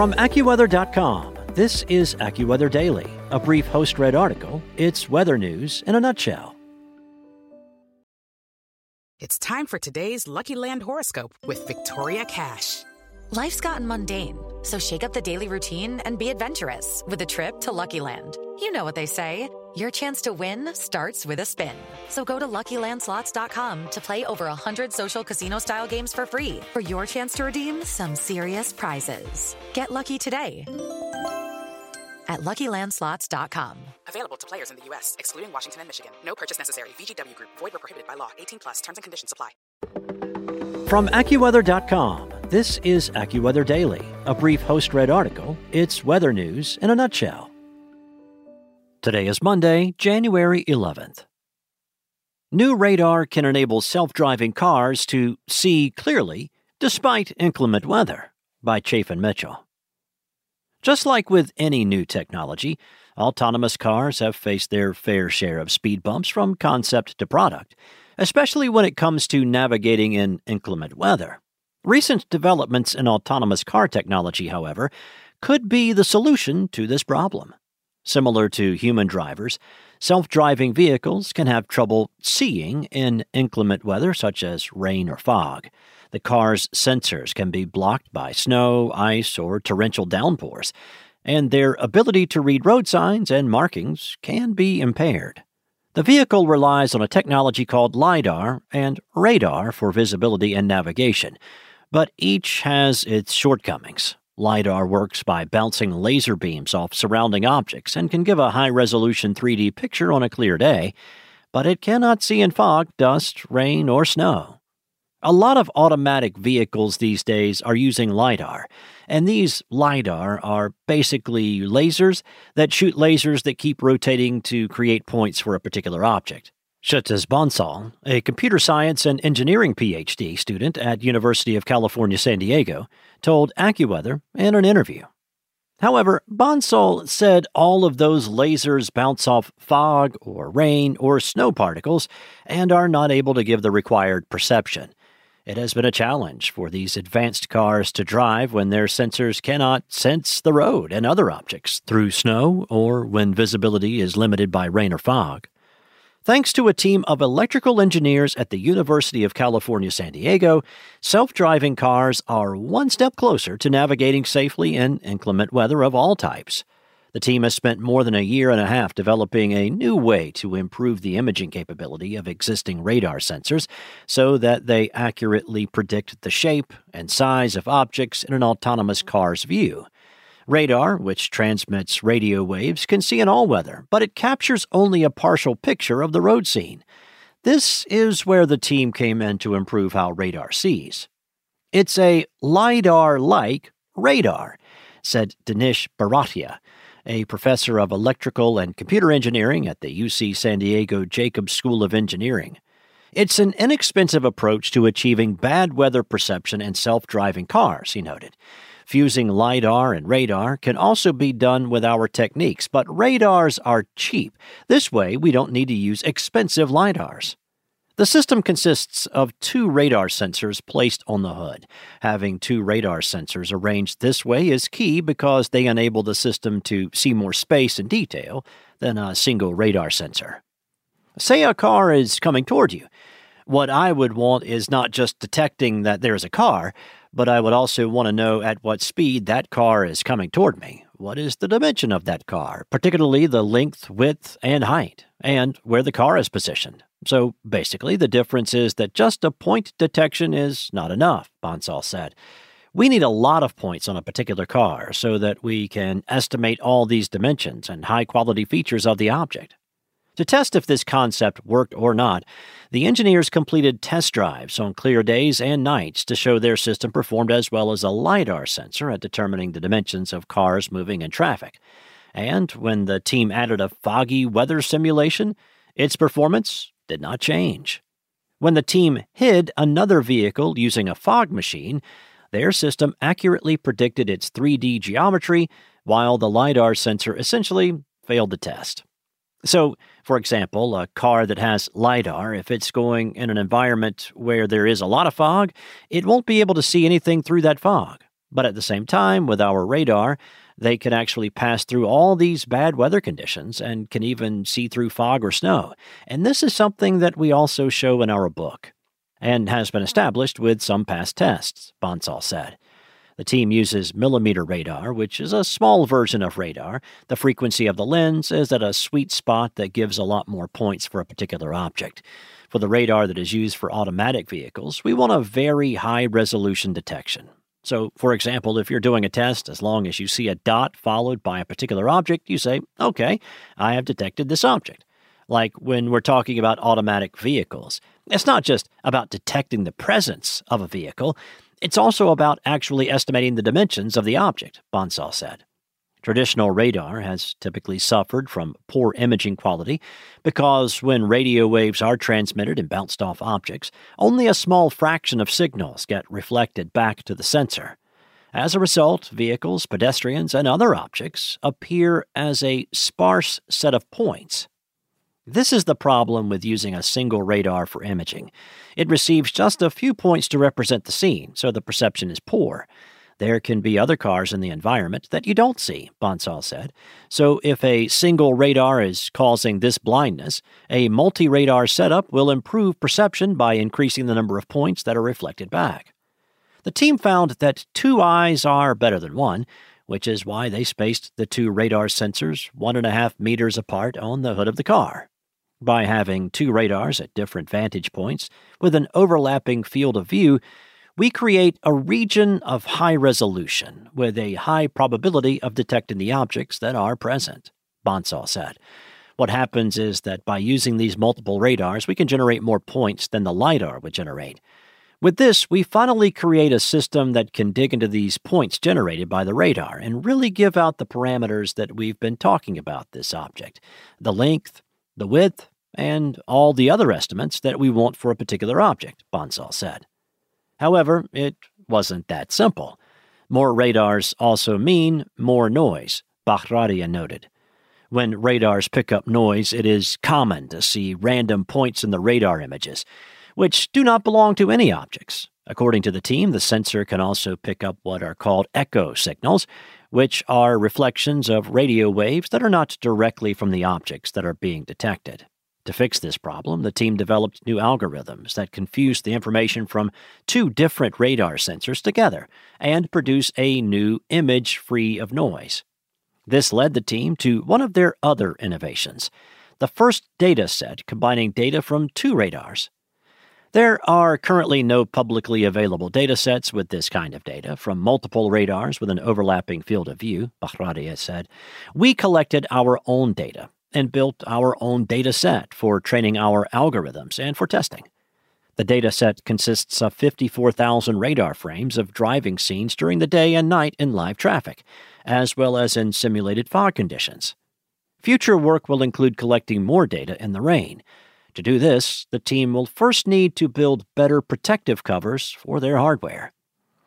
From AccuWeather.com, this is AccuWeather Daily, a brief host read article. It's weather news in a nutshell. It's time for today's Lucky Land horoscope with Victoria Cash. Life's gotten mundane, so shake up the daily routine and be adventurous with a trip to Lucky Land. You know what they say. Your chance to win starts with a spin. So go to LuckyLandSlots.com to play over 100 social casino-style games for free for your chance to redeem some serious prizes. Get lucky today at LuckyLandSlots.com. Available to players in the U.S., excluding Washington and Michigan. No purchase necessary. VGW Group. Void where prohibited by law. 18 plus. Terms and conditions apply. From AccuWeather.com, this is AccuWeather Daily, a brief host read article. It's weather news in a nutshell. Today is Monday, January 11th. New radar can enable self driving cars to see clearly despite inclement weather, by Chaffin Mitchell. Just like with any new technology, autonomous cars have faced their fair share of speed bumps from concept to product, especially when it comes to navigating in inclement weather. Recent developments in autonomous car technology, however, could be the solution to this problem. Similar to human drivers, self driving vehicles can have trouble seeing in inclement weather such as rain or fog. The car's sensors can be blocked by snow, ice, or torrential downpours, and their ability to read road signs and markings can be impaired. The vehicle relies on a technology called LIDAR and radar for visibility and navigation, but each has its shortcomings. LiDAR works by bouncing laser beams off surrounding objects and can give a high resolution 3D picture on a clear day, but it cannot see in fog, dust, rain, or snow. A lot of automatic vehicles these days are using LiDAR, and these LiDAR are basically lasers that shoot lasers that keep rotating to create points for a particular object. Kshitij Bansal, a computer science and engineering PhD student at University of California, San Diego, told AccuWeather in an interview. However, Bansal said all of those lasers bounce off fog or rain or snow particles and are not able to give the required perception. It has been a challenge for these advanced cars to drive when their sensors cannot sense the road and other objects through snow or when visibility is limited by rain or fog. Thanks to a team of electrical engineers at the University of California, San Diego, self driving cars are one step closer to navigating safely in inclement weather of all types. The team has spent more than a year and a half developing a new way to improve the imaging capability of existing radar sensors so that they accurately predict the shape and size of objects in an autonomous car's view. Radar, which transmits radio waves, can see in all weather, but it captures only a partial picture of the road scene. This is where the team came in to improve how radar sees. It's a LIDAR like radar, said Dinesh Bharadia, a professor of electrical and computer engineering at the UC San Diego Jacobs School of Engineering. It's an inexpensive approach to achieving bad weather perception in self driving cars, he noted. Fusing LiDAR and radar can also be done with our techniques, but radars are cheap. This way, we don't need to use expensive LiDARs. The system consists of two radar sensors placed on the hood. Having two radar sensors arranged this way is key because they enable the system to see more space and detail than a single radar sensor. Say a car is coming toward you. What I would want is not just detecting that there's a car, but I would also want to know at what speed that car is coming toward me. What is the dimension of that car, particularly the length, width, and height, and where the car is positioned? So basically, the difference is that just a point detection is not enough, Bansal said. We need a lot of points on a particular car so that we can estimate all these dimensions and high quality features of the object. To test if this concept worked or not, the engineers completed test drives on clear days and nights to show their system performed as well as a LiDAR sensor at determining the dimensions of cars moving in traffic. And when the team added a foggy weather simulation, its performance did not change. When the team hid another vehicle using a fog machine, their system accurately predicted its 3D geometry, while the LiDAR sensor essentially failed the test. So, for example, a car that has LiDAR, if it's going in an environment where there is a lot of fog, it won't be able to see anything through that fog. But at the same time, with our radar, they can actually pass through all these bad weather conditions and can even see through fog or snow. And this is something that we also show in our book and has been mm-hmm. established with some past tests, Bansal said. The team uses millimeter radar, which is a small version of radar. The frequency of the lens is at a sweet spot that gives a lot more points for a particular object. For the radar that is used for automatic vehicles, we want a very high resolution detection. So, for example, if you're doing a test, as long as you see a dot followed by a particular object, you say, okay, I have detected this object. Like when we're talking about automatic vehicles, it's not just about detecting the presence of a vehicle, it's also about actually estimating the dimensions of the object, Bansal said. Traditional radar has typically suffered from poor imaging quality because when radio waves are transmitted and bounced off objects, only a small fraction of signals get reflected back to the sensor. As a result, vehicles, pedestrians, and other objects appear as a sparse set of points this is the problem with using a single radar for imaging. It receives just a few points to represent the scene, so the perception is poor. There can be other cars in the environment that you don't see, Bansal said. So if a single radar is causing this blindness, a multi radar setup will improve perception by increasing the number of points that are reflected back. The team found that two eyes are better than one, which is why they spaced the two radar sensors one and a half meters apart on the hood of the car. By having two radars at different vantage points with an overlapping field of view, we create a region of high resolution with a high probability of detecting the objects that are present, Bansal said. What happens is that by using these multiple radars, we can generate more points than the LiDAR would generate. With this, we finally create a system that can dig into these points generated by the radar and really give out the parameters that we've been talking about this object the length, the width, and all the other estimates that we want for a particular object, Bansal said. However, it wasn't that simple. More radars also mean more noise, Bharadia noted. When radars pick up noise, it is common to see random points in the radar images, which do not belong to any objects. According to the team, the sensor can also pick up what are called echo signals, which are reflections of radio waves that are not directly from the objects that are being detected. To fix this problem, the team developed new algorithms that confuse the information from two different radar sensors together and produce a new image free of noise. This led the team to one of their other innovations the first data set combining data from two radars. There are currently no publicly available data sets with this kind of data from multiple radars with an overlapping field of view, Bharadia said. We collected our own data and built our own data set for training our algorithms and for testing. The data set consists of 54,000 radar frames of driving scenes during the day and night in live traffic, as well as in simulated fog conditions. Future work will include collecting more data in the rain. To do this, the team will first need to build better protective covers for their hardware.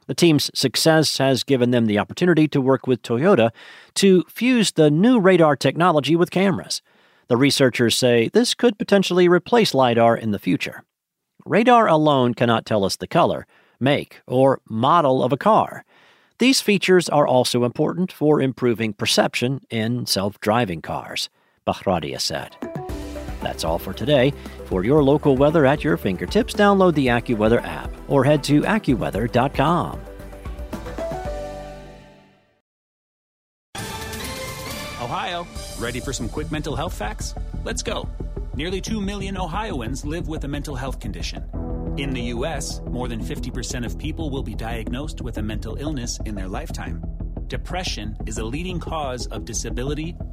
The team's success has given them the opportunity to work with Toyota to fuse the new radar technology with cameras. The researchers say this could potentially replace LiDAR in the future. Radar alone cannot tell us the color, make, or model of a car. These features are also important for improving perception in self driving cars, Bharadia said. That's all for today. For your local weather at your fingertips, download the AccuWeather app or head to AccuWeather.com. Ohio, ready for some quick mental health facts? Let's go. Nearly 2 million Ohioans live with a mental health condition. In the U.S., more than 50% of people will be diagnosed with a mental illness in their lifetime. Depression is a leading cause of disability